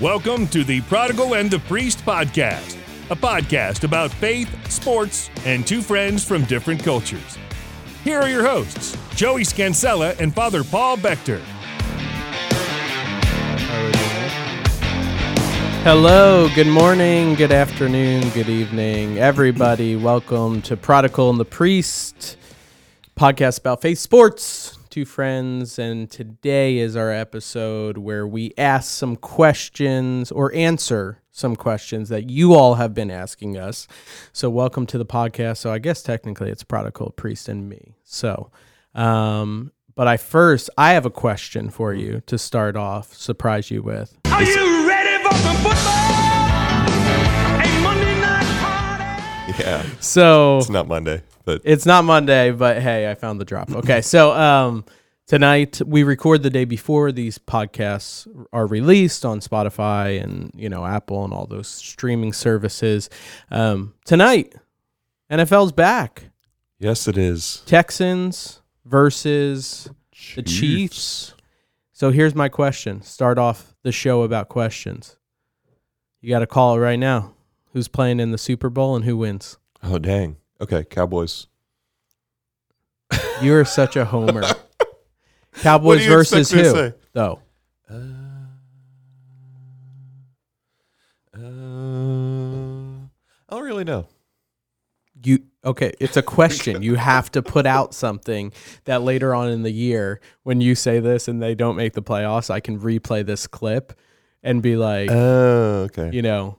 Welcome to the Prodigal and the Priest podcast, a podcast about faith, sports, and two friends from different cultures. Here are your hosts, Joey Scansella and Father Paul Bechter. Hello, good morning, good afternoon, good evening, everybody. Welcome to Prodigal and the Priest, podcast about faith, sports, two friends, and today is our episode where we ask some questions or answer some questions that you all have been asking us. So, welcome to the podcast. So, I guess technically it's Prodigal, Priest, and me. So, um, but I first I have a question for you to start off, surprise you with. Are you ready for some football? Yeah, So it's not Monday, but It's not Monday, but hey, I found the drop. Okay, so um, tonight we record the day before these podcasts are released on Spotify and you know Apple and all those streaming services. Um, tonight, NFL's back. yes, it is. Texans versus the Chiefs. So here's my question. Start off the show about questions. You got to call it right now. Who's playing in the Super Bowl and who wins? Oh dang. Okay, Cowboys. You are such a homer. What Cowboys do you versus expect me who? to say? Though. Uh, I don't really know. You okay, it's a question. you have to put out something that later on in the year when you say this and they don't make the playoffs, I can replay this clip and be like, Oh, okay. you know,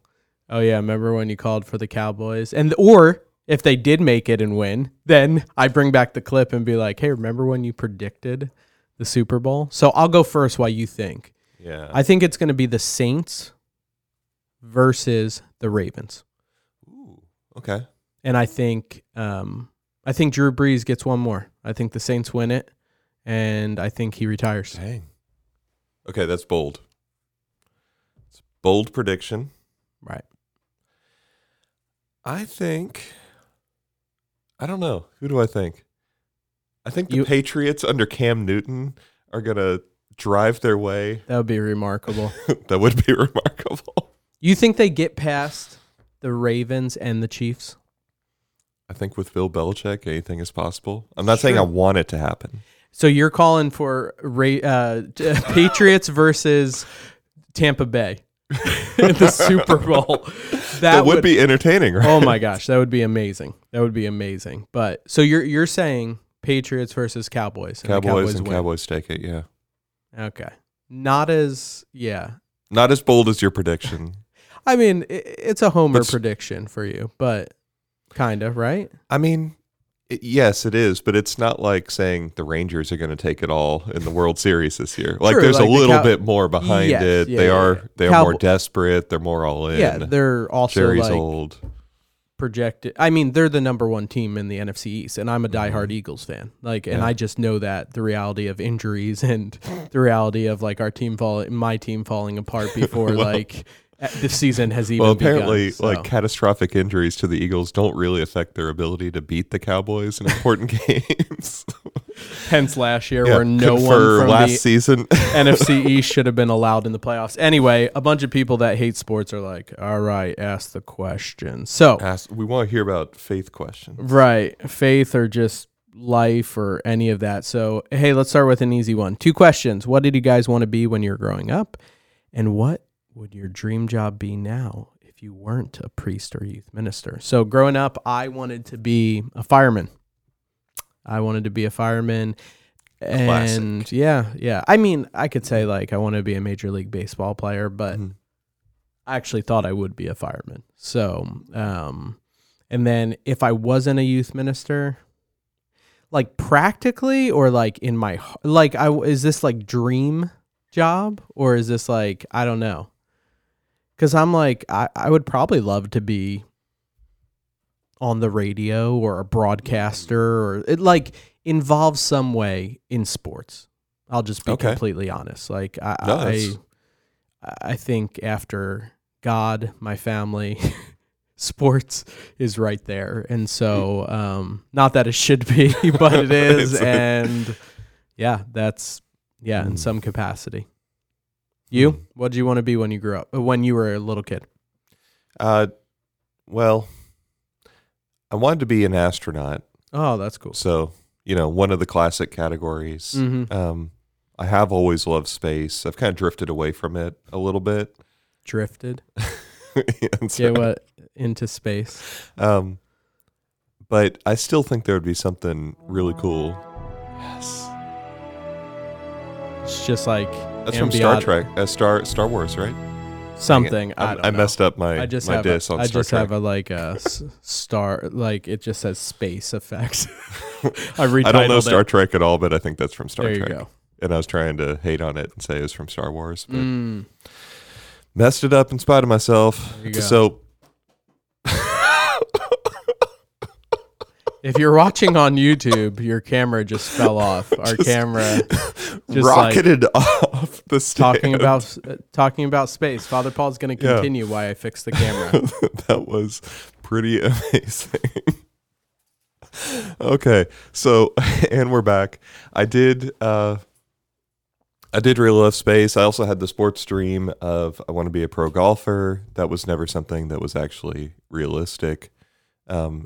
oh yeah, remember when you called for the Cowboys? And or if they did make it and win, then I bring back the clip and be like, "Hey, remember when you predicted the Super Bowl?" So I'll go first while you think. Yeah. I think it's going to be the Saints versus the Ravens. Ooh, okay. And I think um, I think Drew Brees gets one more. I think the Saints win it, and I think he retires. Dang. Okay, that's bold. It's a bold prediction. Right. I think. I don't know. Who do I think? I think the You- Patriots under Cam Newton are gonna drive their way. That would be remarkable. that would be remarkable. you think they get past the Ravens and the Chiefs? I think with Bill Belichick, anything is possible. I'm not saying I Sure. want it to happen. So you're calling for Ra- uh, Patriots versus Tampa Bay in the Super Bowl. That, would, be entertaining, right? Oh my gosh, that would be amazing. That would be amazing. But so you're you're saying Patriots versus Cowboys? and the Cowboys, and win. Cowboys take it. Yeah, Okay. Not as yeah. not as bold as your prediction. I mean, i it's a homer But s- prediction for you, but kind of right. I mean, it, yes, it is, but it's not like saying the Rangers are going to take it all in the World Series this year. Like, True, there's like a the little Cow- bit more behind Yes, it. yeah, they yeah, are yeah. they are more desperate. They're more all in. Yeah, they're also Jerry's like old. projected. I mean, they're the number one team in the NFC East, and I'm a Mm-hmm. diehard Eagles fan. Like, and. I just know that the reality of injuries and the reality of like our team falling, my team falling apart before Well- like uh, the season has even. Well, apparently, begun, so. like catastrophic injuries to the Eagles don't really affect their ability to beat the Cowboys in important games. hence last year Yeah, where no one from last the season. NFC East should have been allowed in the playoffs. Anyway, a bunch of people that hate sports are like, all right, ask the question. So, Ask, we want to hear about faith questions. right, faith or just life or any of that. So, hey, let's start with an easy one. Two questions. What did you guys want to be when you were growing up? And what would your dream job be now if you weren't a priest or youth minister? So, growing up, I wanted to be a fireman. I wanted to be a fireman. Classic. And yeah, yeah. I mean, I could say like I want to be a major league baseball player, but Mhm. I actually thought I would be a fireman. So, um, and then if I wasn't a youth minister, like practically or like in my like I is this like dream job or is this like I don't know? Cuz I'm like I I would probably love to be on the radio or a broadcaster or it like involves some way in sports. I'll just be Okay. completely honest. Like I No, I I think after God, my family, sports is right there. And so, um, not that it should be, but it is. And yeah, that's, yeah, in Mm. some capacity. You? What did you want to be when you grew up? uh, When you were a little kid? Uh, well, I wanted to be an astronaut. Oh, that's cool. So, you know, one of the classic categories. Mm-hmm. Um, I have always loved space. I've kind of drifted away from it a little bit. Drifted. Get what into space. um, but I still think there would be something really cool. Yes, It's just like that's from Star Trek, uh, Star Star Wars, right? something. I, I, I messed up my I just my have a, on I Star just Trek. have a like a s- star like it just says space effects. I I don't know it. Star Trek at all, but I think that's from Star there you Trek. go. And I was trying to hate on it and say it was from Star Wars, but Mm, messed it up in spite of myself. There you go. So if you're watching on YouTube, your camera just fell off. Our Just camera just like rocketed off the stand. talking about uh, talking about space. Father Paul's going to Yeah. continue why I fixed the camera. that was pretty amazing. okay, so and we're back. I did uh I did really love space. I also had the sports dream of I want to be a pro golfer. That was never something that was actually realistic. Um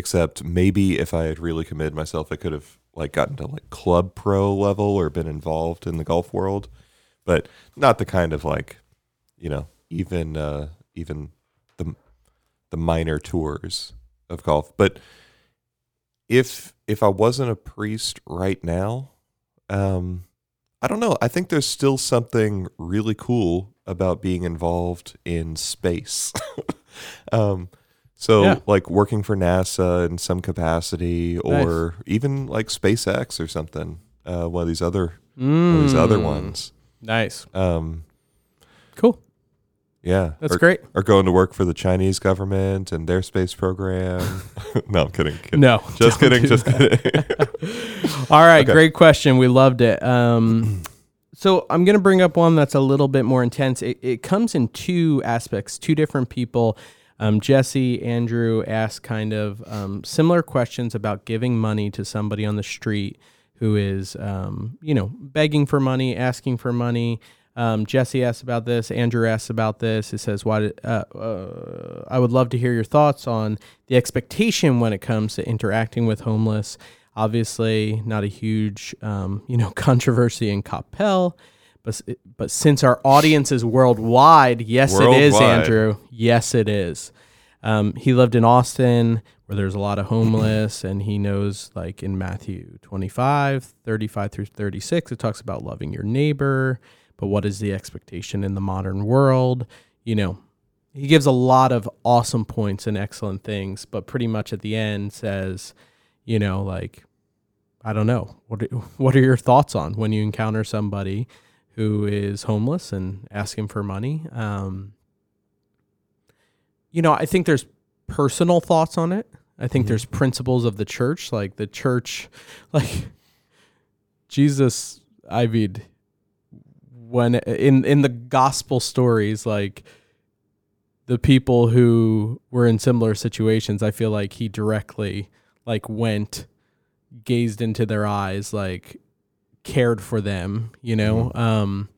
except maybe if I had really committed myself I could have like gotten to like club pro level or been involved in the golf world. But not the kind of like, you know, even uh even the the minor tours of golf. But if if I wasn't a priest right now, um, I don't know. I think there's still something really cool about being involved in space. um, so Yeah. like working for NASA in some capacity, or even like SpaceX or something. Uh, one of these other one of these other Mm, ones. Nice. Um, Cool. yeah, That's or, great. or going to work for the Chinese government and their space program. no, I'm kidding. kidding. No. Just kidding. Just that. kidding. All right, Okay. great question. We loved it. Um, so I'm going to bring up one that's a little bit more intense. It, it comes in two aspects, two different people. Um, Jesse, Andrew asked kind of um, similar questions about giving money to somebody on the street who is, um, you know, begging for money, asking for money. Um, Jesse asked about this. Andrew asked about this. It says, "Why? Did, uh, uh, I would love to hear your thoughts on the expectation when it comes to interacting with homeless. Obviously, not a huge, um, you know, controversy in Coppell, but but since our audience is worldwide, yes, it is, Andrew. Yes, it is. Um, he lived in Austin where there's a lot of homeless, and he knows, like in Matthew 25, 35 through 36, it talks about loving your neighbor. But what is the expectation in the modern world? You know, he gives a lot of awesome points and excellent things, but pretty much at the end says, you know, like, I don't know. What what are your thoughts on when you encounter somebody who is homeless and ask him for money? Um, you know, I think there's personal thoughts on it. I think there's principles of the church, like the church, like Jesus. I mean, when in in the gospel stories, like the people who were in similar situations, I feel like he directly like went, gazed into their eyes, like cared for them, you know. Um,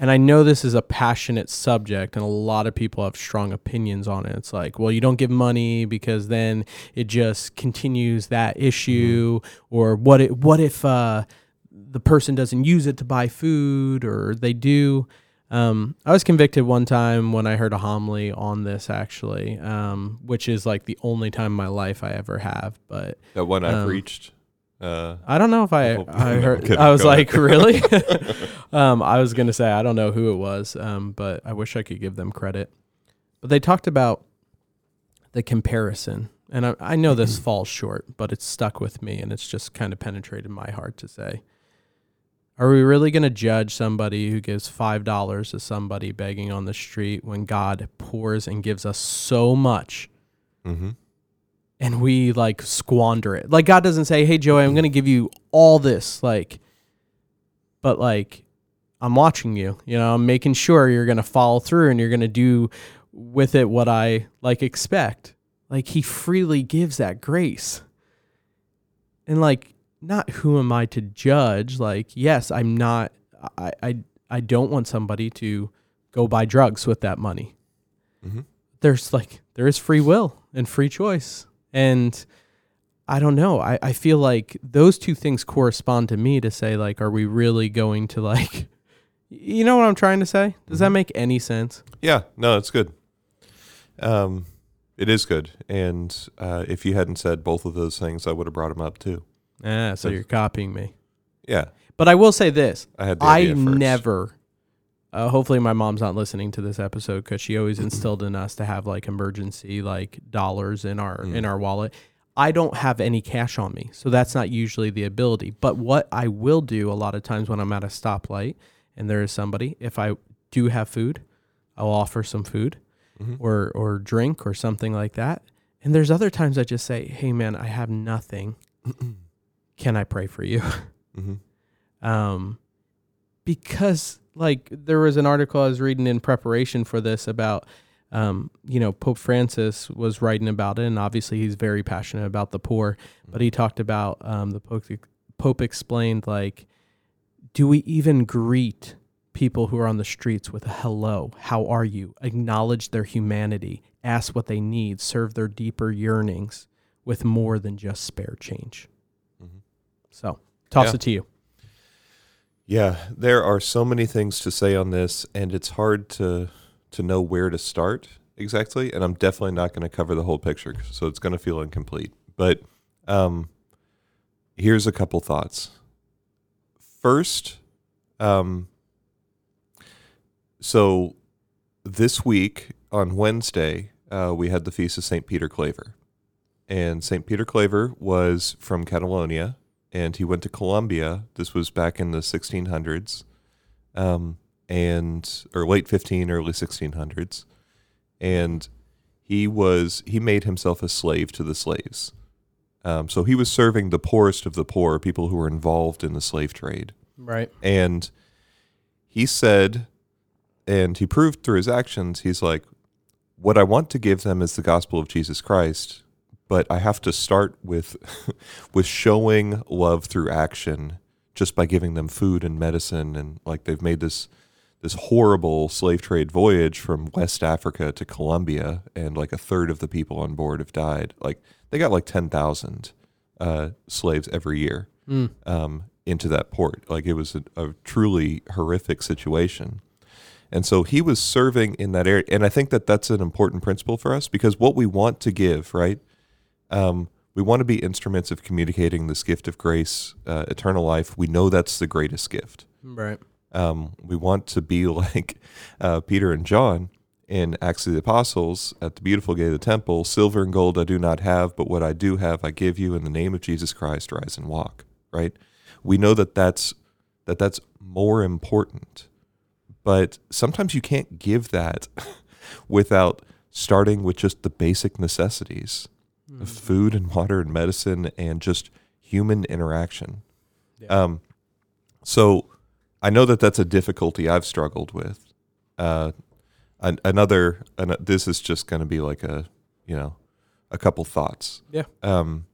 and I know this is a passionate subject, and a lot of people have strong opinions on it. It's like, well, you don't give money because then it just continues that issue, or what? It, what if uh, the person doesn't use it to buy food, or they do? Um, I was convicted one time when I heard a homily on this, actually, um, which is like the only time in my life I ever have. But that one I've Um, reached. Uh, I don't know if I I heard. Kidding. I was like, really? um, I was gonna say I don't know who it was, um, but I wish I could give them credit. But they talked about the comparison, and I, I know this falls short, but it's stuck with me, and it's just kind of penetrated my heart to say. Are we really going to judge somebody who gives $5 to somebody begging on the street when God pours and gives us so much hmm and we like squander it. Like God doesn't say, "Hey Joey, I'm going to give you all this." Like but like I'm watching you. You know, I'm making sure you're going to follow through and you're going to do with it what I like expect. Like he freely gives that grace. And like not who am I to judge? Like yes, I'm not I I I don't want somebody to go buy drugs with that money. Mhm. There's like there is free will and free choice. And I don't know. I, I feel like those two things correspond to me to say like, are we really going to like you know what I'm trying to say? Does that make any sense? Yeah, no, it's good. Um, it is good. And uh, if you hadn't said both of those things, I would have brought them up too. Ah, so Yes. you're copying me. Yeah, But I will say this. I had the I never. Uh, hopefully, my mom's not listening to this episode because she always instilled in us to have like emergency like dollars in our Mm. in our wallet. I don't have any cash on me, so that's not usually the ability. But what I will do a lot of times when I'm at a stoplight and there is somebody, if I do have food, I'll offer some food Mhm. or or drink or something like that. And there's other times I just say, "Hey, man, I have nothing. Can I pray for you?" Mhm. um, because like there was an article I was reading in preparation for this about, um, you know, Pope Francis was writing about it, and obviously he's very passionate about the poor. But he talked about um, the Pope. Pope explained like, do we even greet people who are on the streets with a hello? How are you? Acknowledge their humanity, ask what they need, serve their deeper yearnings with more than just spare change. Mhm. So, toss Yeah. it to you. Yeah, there are so many things to say on this, and it's hard to to know where to start exactly. And I'm definitely not going to cover the whole picture, so it's going to feel incomplete. But um, here's a couple thoughts. First, um, so this week on Wednesday, uh, we had the feast of Saint Peter Claver, and Saint Peter Claver was from Catalonia and he went to Colombia. This was back in the 1600s, um, and or late 15, early 1600s, and he was he made himself a slave to the slaves. Um, so he was serving the poorest of the poor, people who were involved in the slave trade, Right. and he said, and he proved through his actions, he's like, what I want to give them is the gospel of Jesus Christ, but I have to start with with showing love through action just by giving them food and medicine and like they've made this this horrible slave trade voyage from West Africa to Colombia and like a third of the people on board have died. Like they got like 10,000 uh, slaves every year Mm. um, into that port. Like it was a, a truly horrific situation. And so he was serving in that area. And I think that that's an important principle for us because what we want to give, right? Um, we want to be instruments of communicating this gift of grace, uh, eternal life. We know that's the greatest gift. Right. Um, we want to be like uh, Peter and John in Acts of the Apostles at the beautiful gate of the temple. Silver and gold I do not have, but what I do have I give you in the name of Jesus Christ. Rise and walk. Right? We know that that's that that's more important, but sometimes you can't give that without starting with just the basic necessities of food and water and medicine and just human interaction. Yeah. Um, so I know that that's a difficulty I've struggled with. Uh, an, another, an, this is just going to be like a, you know, a couple thoughts. Yeah. Um,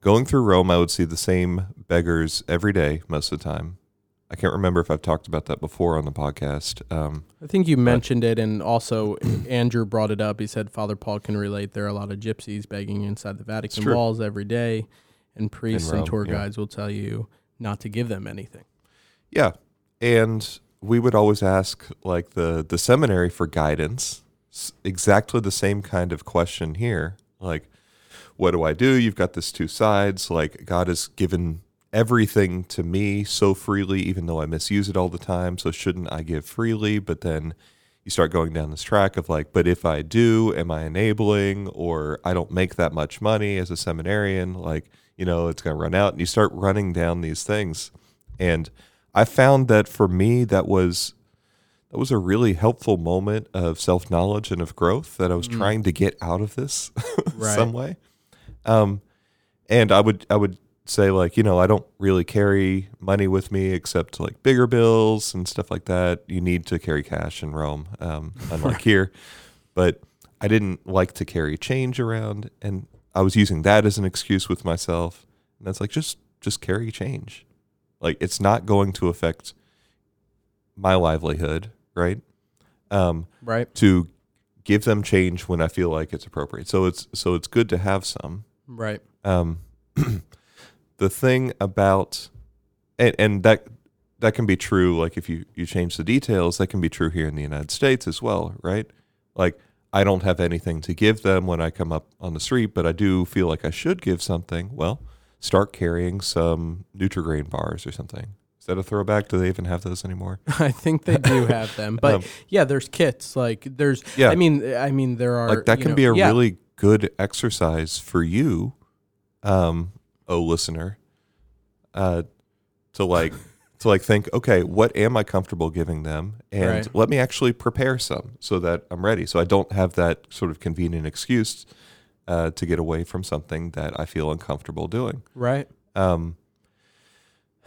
going through Rome, I would see the same beggars every day most of the time. I can't remember if I've talked about that before on the podcast. Um, I think you mentioned it, and also Andrew brought it up. He said Father Paul can relate. There are a lot of gypsies begging inside the Vatican walls every day, and priests and Rome, tour yeah. guides will tell you not to give them anything. Yeah, and we would always ask like the the seminary for guidance. Exactly the same kind of question here. Like, what do I do? You've got this two sides. Like, God has given everything to me so freely, even though I misuse it all the time. So shouldn't I give freely? But then you start going down this track of like, but if I do, am I enabling? Or I don't make that much money as a seminarian. Like, you know, it's going to run out. And you start running down these things. And I found that for me, that was that was a really helpful moment of self knowledge and of growth that I was trying to get out of this Right. some way. Um, and I would I would say like you know I don't really carry money with me except like bigger bills and stuff like that. You need to carry cash in Rome, um, unlike here. But I didn't like to carry change around, and I was using that as an excuse with myself. And that's like just just carry change. Like it's not going to affect my livelihood, right? Um, Right. to give them change when I feel like it's appropriate. So it's so it's good to have some. Right. Um, the thing about and, and that that can be true. Like if you you change the details, that can be true here in the United States as well, right? Like I don't have anything to give them when I come up on the street, but I do feel like I should give something. Well, start carrying some Nutrigrain bars or something. Is that a throwback? Do they even have those anymore? I think they do have them, but Um, yeah, there's kits. Like there's. Yeah. I mean, I mean, there are like that can know- be a yeah. really good exercise for you um oh listener uh to like to like think okay what am i comfortable giving them and Right. let me actually prepare some so that i'm ready so i don't have that sort of convenient excuse uh, to get away from something that i feel uncomfortable doing right. um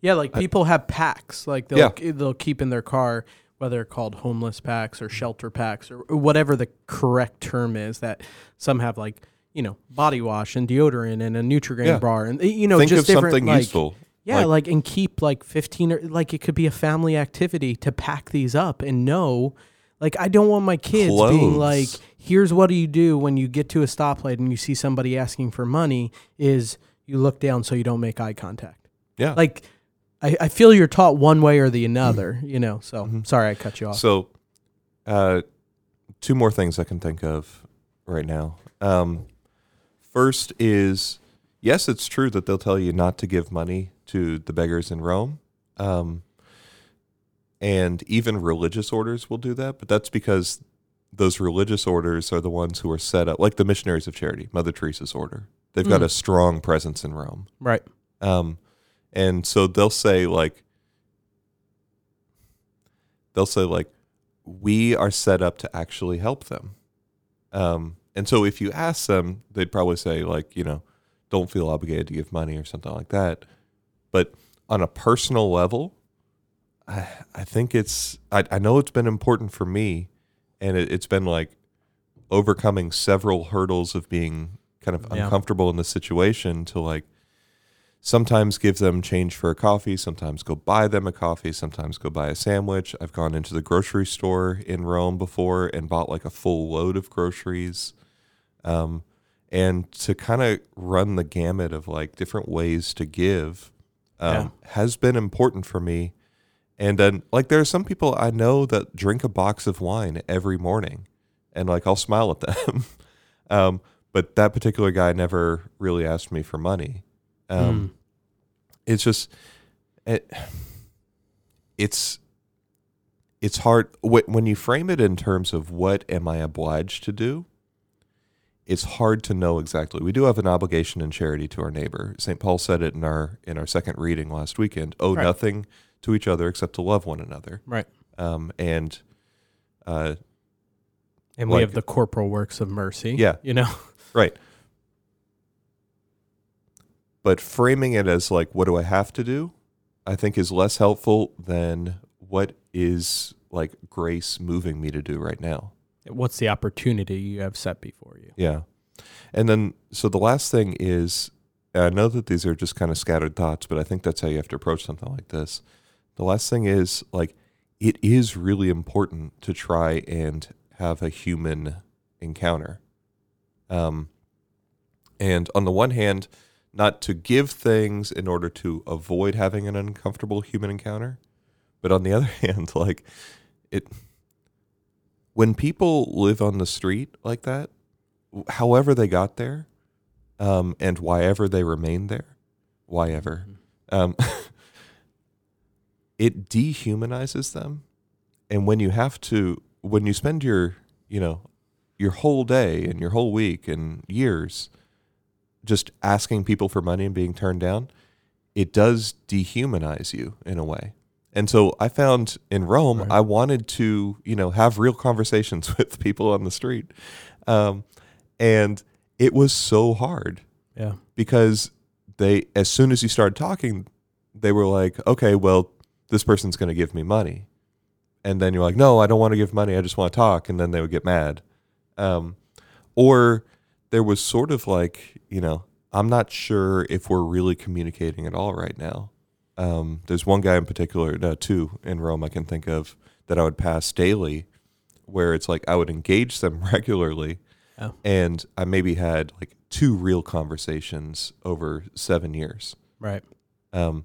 Yeah, like people have packs. Like they'll they'll keep in their car, whether called homeless packs or shelter packs or whatever the correct term is. That some have like you know body wash and deodorant and a Nutrigrain Yeah. bar and you know think just of different something like, useful Yeah, Like- like, and keep like fifteen or like it could be a family activity to pack these up and know. Like I don't want my kids being like, "Here's what do you do when you get to a stoplight and you see somebody asking for money?" Is you look down so you don't make eye contact yeah like I, I feel you're taught one way or the another, you know. So sorry I cut you off. Mm-hmm. So, uh, two more things I can think of right now. Um, first is yes, it's true that they'll tell you not to give money to the beggars in Rome. Um, and even religious orders will do that, but that's because those religious orders are the ones who are set up, like the Missionaries of Charity, Mother Teresa's order. They've got Mm. a strong presence in Rome. right. Um, and so they'll say like, they'll say like, we are set up to actually help them. Um, and so if you ask them, they'd probably say like, you know, don't feel obligated to give money or something like that. But on a personal level, I, I think it's, I, I know it's been important for me and it, it's been like overcoming several hurdles of being kind of Yeah. uncomfortable in the situation to like, sometimes give them change for a coffee, sometimes go buy them a coffee, sometimes go buy a sandwich. I've gone into the grocery store in Rome before and bought like a full load of groceries. Um, and to kind of run the gamut of like different ways to give um, has been important for me. And then, like, there are some people I know that drink a box of wine every morning, and like, I'll smile at them. um, but that particular guy never really asked me for money. Um, It's just, it, it's, it's hard wh- when you frame it in terms of what am I obliged to do. It's hard to know exactly. We do have an obligation in charity to our neighbor. St. Paul said it in our in our second reading last weekend. Owe Right. nothing to each other except to love one another. Right. Um, and uh, And we Like- have the corporal works of mercy. Yeah. You know. Right. But framing it as like, what do I have to do? I think is less helpful than what is like grace moving me to do right now. What's the opportunity you have set before you? Yeah. And then, so the last thing is, I know that these are just kind of scattered thoughts, but I think that's how you have to approach something like this. The last thing is, like, it is really important to try and have a human encounter. Um, and on the one hand, not to give things in order to avoid having an uncomfortable human encounter, but on the other hand, like, it, when people live on the street like that, however they got there, um, and why ever they remain there, why ever, um, it dehumanizes them. And when you have to, when you spend your, you know, your whole day and your whole week and years just asking people for money and being turned down, it does dehumanize you in a way. And so I found in Rome, Right. I wanted to, you know, have real conversations with people on the street. Um, and it was so hard Yeah. because they, as soon as you started talking, they were like, okay, well, this person's going to give me money. And then you're like, no, I don't want to give money. I just want to talk. And then they would get mad. Um, or there was sort of like, you know, I'm not sure if we're really communicating at all right now. Um, there's one guy in particular, no, two in Rome I can think of that I would pass daily, where it's like I would engage them regularly, Oh. and I maybe had like two real conversations over seven years. Right. Um,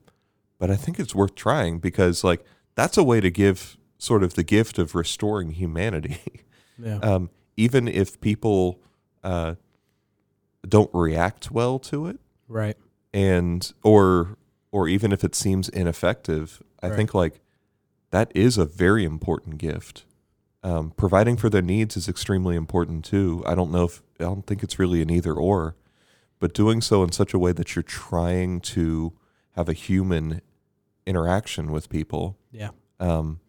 but I think it's worth trying because like that's a way to give sort of the gift of restoring humanity. Yeah. um, even if people uh, don't react well to it, right. and or or even if it seems ineffective, I Right. think like that is a very important gift. Um, providing for their needs is extremely important too. I don't know if I don't think it's really an either or, but doing so in such a way that you're trying to have a human interaction with people Yeah. um,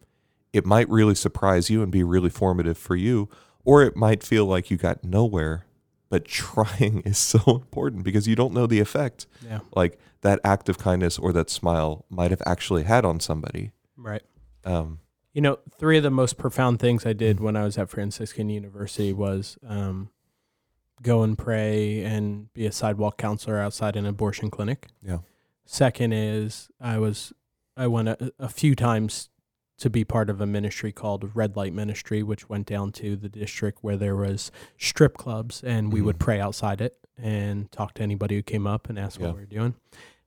it might really surprise you and be really formative for you, or it might feel like you got nowhere. But trying is so important because you don't know the effect Yeah. like that act of kindness or that smile might have actually had on somebody. Right. Um, You know, three of the most profound things I did when I was at Franciscan University was um, go and pray and be a sidewalk counselor outside an abortion clinic. Yeah. Second is I was I went a, a few times to be part of a ministry called Red Light Ministry, which went down to the district where there was strip clubs, and we would Mhm. pray outside it and talk to anybody who came up and ask Yeah. what we were doing.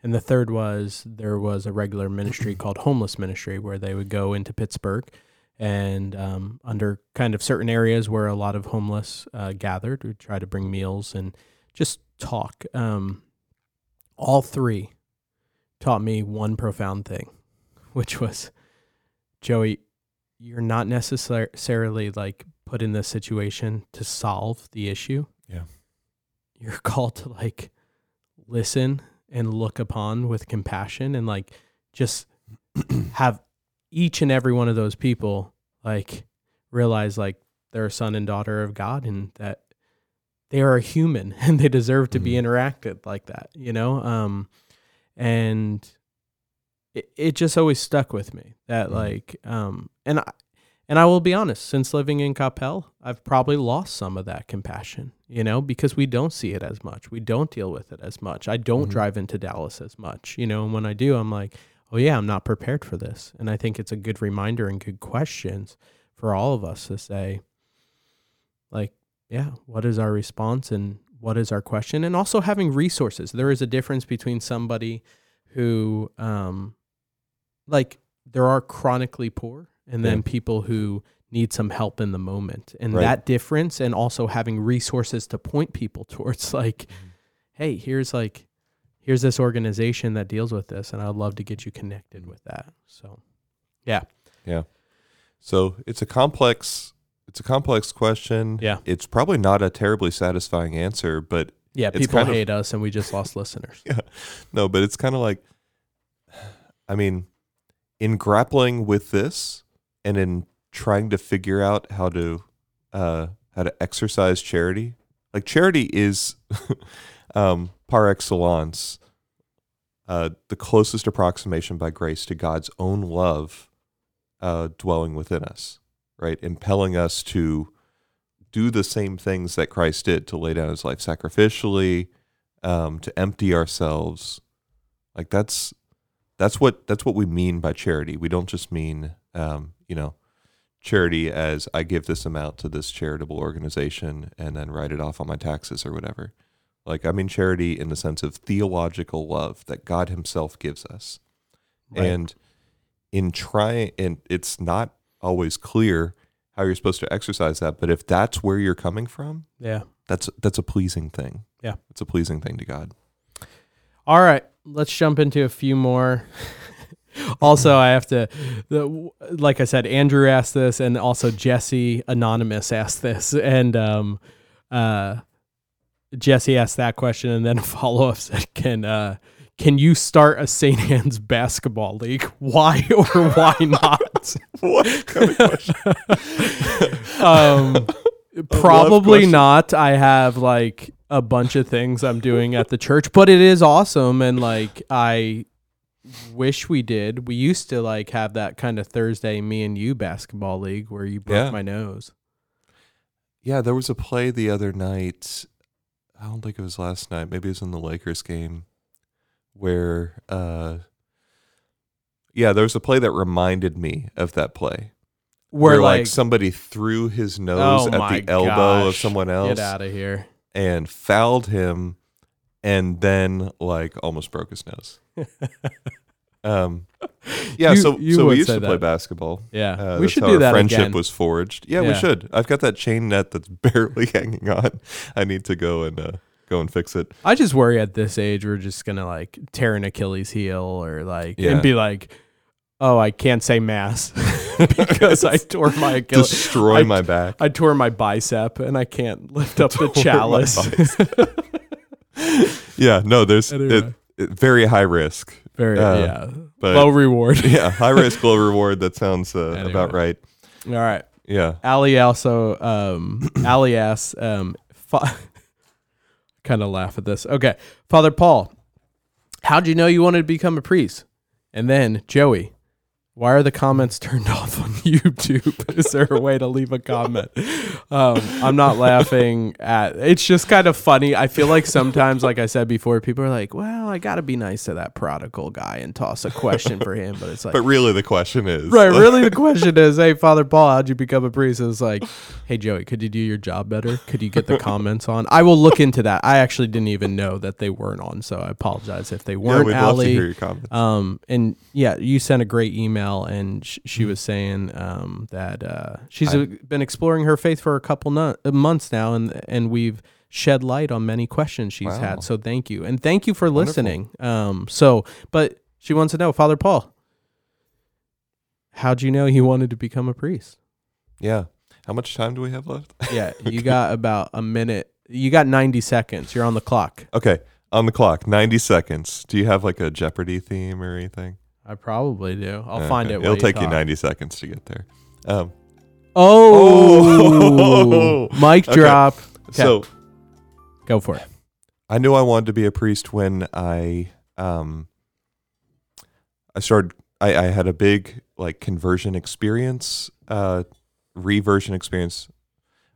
And the third was there was a regular ministry called Homeless Ministry, where they would go into Pittsburgh and um, under kind of certain areas where a lot of homeless uh, gathered, would try to bring meals and just talk. Um, all three taught me one profound thing, which was Joey, you're not necessarily like put in this situation to solve the issue. Yeah. You're called to like listen and look upon with compassion and like just have each and every one of those people like realize like they're a son and daughter of God and that they are a human and they deserve to be Mhm. interacted like that, you know? Um and it, it just always stuck with me that Mhm. like um and I and I will be honest, since living in Coppell, I've probably lost some of that compassion, you know, because we don't see it as much. We don't deal with it as much. I don't Mhm. drive into Dallas as much, you know, and when I do, I'm like, oh yeah, I'm not prepared for this. And I think it's a good reminder and good questions for all of us to say, like, yeah, what is our response and what is our question? And also having resources. There is a difference between somebody who, um, like, there are chronically poor and then Yeah. people who need some help in the moment. And Right. that difference, and also having resources to point people towards, like, mm-hmm. hey, here's like, here's this organization that deals with this, and I'd love to get you connected with that. So, yeah, Yeah. so it's a complex, it's a complex question. Yeah. it's probably not a terribly satisfying answer, but yeah, It's people kind of- hate us, and we just lost listeners. Yeah. No, but it's kind of like, I mean, in grappling with this and in trying to figure out how to uh, how to exercise charity, like charity is um, par excellence uh, the closest approximation by grace to God's own love uh, dwelling within us, right, impelling us to do the same things that Christ did to lay down His life sacrificially, um, to empty ourselves. Like that's that's what that's what we mean by charity. We don't just mean um, you know charity as I give this amount to this charitable organization and then write it off on my taxes or whatever. Like I mean charity in the sense of theological love that God Himself gives us. Right. And in trying, and it's not always clear how you're supposed to exercise that, but if that's where you're coming from, yeah. that's that's a pleasing thing. Yeah. it's a pleasing thing to God. All right, let's jump into a few more. also, I have to, the, like I said, Andrew asked this, and also Jesse Anonymous asked this, and um, uh, Jesse asked that question, and then a follow up said, "Can uh, can you start a St. Anne's basketball league? Why or why not?" what kind of question? um, probably question. not. I have like a bunch of things I'm doing at the church, but it is awesome, and like I wish we did. We used to like have that kind of Thursday me and you basketball league where you broke Yeah. my nose. Yeah, there was a play the other night. I don't think it was last night. Maybe it was in the Lakers game where uh Yeah, there was a play that reminded me of that play. Where, Where, like, like, somebody threw his nose oh at the elbow of someone else Get out of here. And fouled him and then like almost broke his nose. um yeah, You- so you so we used to play basketball. Yeah, Uh, we should do our that friendship again. was forged. Yeah, Yeah. we should. I've got that chain net that's barely hanging on. I need to go and uh, go and fix it. I just worry at this age we're just gonna like tear an Achilles heel or like Yeah. and be like, oh, I can't say mass because I tore my Achilles. Destroy I- my back. I tore my bicep and I can't lift up the chalice. Yeah, no, there's Anyway. it, it- very high risk. Very Uh, yeah, low reward. Yeah, high risk, low reward. That sounds uh, Anyway. about right. All right. Yeah. Ali also um Ali asks um fa- kind of laugh at this. Okay. Father Paul, how'd you know you wanted to become a priest? And then Joey, why are the comments turned off on YouTube? Is there a way to leave a comment? Um, I'm not laughing at it's just kind of funny. I feel like sometimes, like I said before, people are like, Well, I gotta be nice to that prodigal guy and toss a question for him. But it's like But really, the question is Right. Really, the question is, hey, Father Paul, how'd you become a priest? It's like, hey, Joey, could you do your job better? Could you get the comments on? I will look into that. I actually didn't even know that they weren't on, so I apologize if they weren't. we'd love to hear your comments. Um, and yeah, you sent a great email, and sh- she was saying um, that uh, she's uh been exploring her faith for a couple no- uh, months now, and and we've shed light on many questions she's Wow. had. So thank you, and thank you for listening. Um, so but she wants to know, Father Paul, how'd you know you wanted to become a priest? yeah. How much time do we have left? Yeah, you got about a minute. You got ninety seconds. You're on the clock. Okay. On the clock, 90 seconds. Do you have like a Jeopardy theme or anything? I probably do. I'll Okay. find it. It'll while take you talk. 90 seconds to get there. Um, Oh, Oh. mic Okay. drop. So Go for it. I knew I wanted to be a priest when I um I started I, I had a big like conversion experience, uh reversion experience.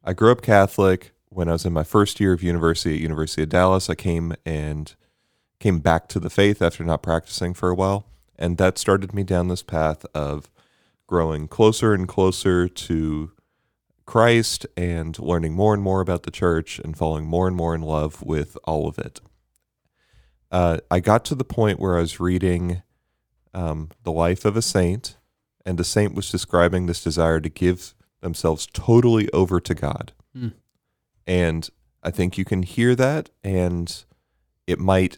I grew up Catholic when I was in my first year of university at University of Dallas. I came and came back to the faith after not practicing for a while. And that started me down this path of growing closer and closer to Christ and learning more and more about the church and falling more and more in love with all of it. Uh, I got to the point where I was reading um, The Life of a Saint, and the saint was describing this desire to give themselves totally over to God. Hmm. And I think you can hear that, and it might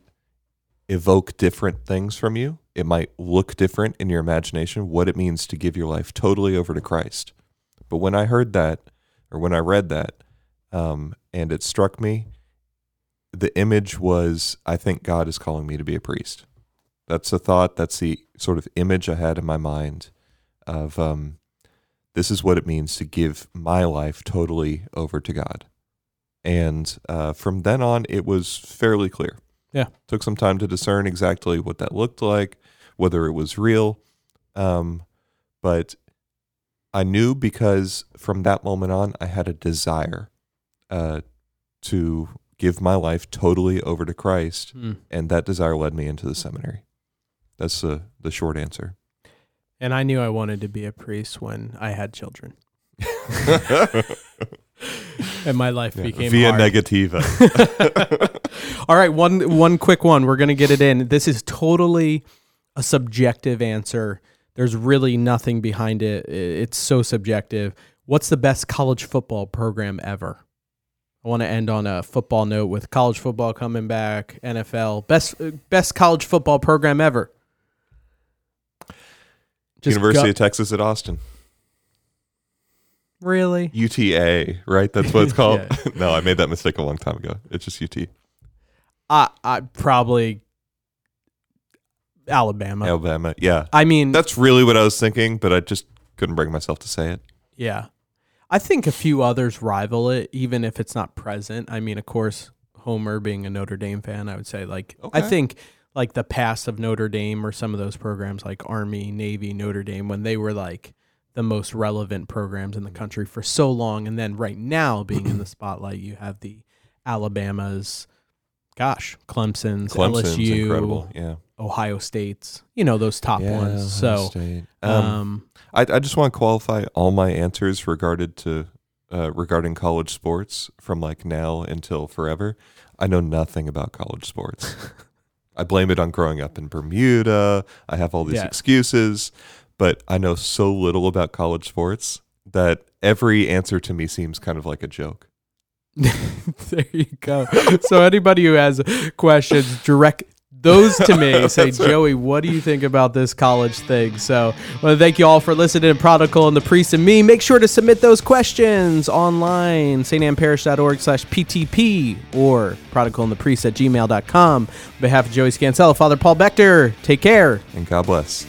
evoke different things from you. It might look different in your imagination what it means to give your life totally over to Christ. But when I heard that, or when I read that, um, and it struck me, the image was, I think God is calling me to be a priest. That's the thought. That's the sort of image I had in my mind of um, this is what it means to give my life totally over to God. And uh, from then on, it was fairly clear. Yeah. Took some time to discern exactly what that looked like, whether it was real. Um, but I knew because from that moment on, I had a desire uh, to give my life totally over to Christ, Hmm. and that desire led me into the seminary. That's the the short answer. And I knew I wanted to be a priest when I had children, and my life became Via hard. negativa. All right, one one quick one. We're gonna get it in. This is totally a subjective answer. There's really nothing behind it. It's so subjective. What's the best college football program ever? I want to end on a football note with college football coming back, NFL best uh, best college football program ever. Just University of Texas at Austin. Really? UTA, right? That's what it's called. Yeah. no, I made that mistake a long time ago. It's just UT. I I probably Alabama. Alabama. Yeah. I mean, That's really what I was thinking, but I just couldn't bring myself to say it. Yeah. I think a few others rival it, even if it's not present. I mean, of course, Homer being a Notre Dame fan, I would say, like, I think like the past of Notre Dame or some of those programs like Army, Navy, Notre Dame, when they were like the most relevant programs in the country for so long. And then right now, being in the spotlight, you have the Alabamas, gosh, Clemson's, Clemson's LSU, incredible. Yeah. Ohio States, you know those top Yeah, ones. So, um, Um, I, I just want to qualify all my answers regarded to uh, regarding college sports from like now until forever. I know nothing about college sports. I blame it on growing up in Bermuda. I have all these Yeah. excuses, but I know so little about college sports that every answer to me seems kind of like a joke. there you go. so anybody who has questions, direct those to me. Say, Joey, what do you think about this college thing? So, I want to thank you all for listening to Prodigal and the Priest and me. Make sure to submit those questions online, stannparish.org slash PTP or prodigal and the priest at gmail.com. On behalf of Joey Scansella, Father Paul Bechter, take care. And God bless.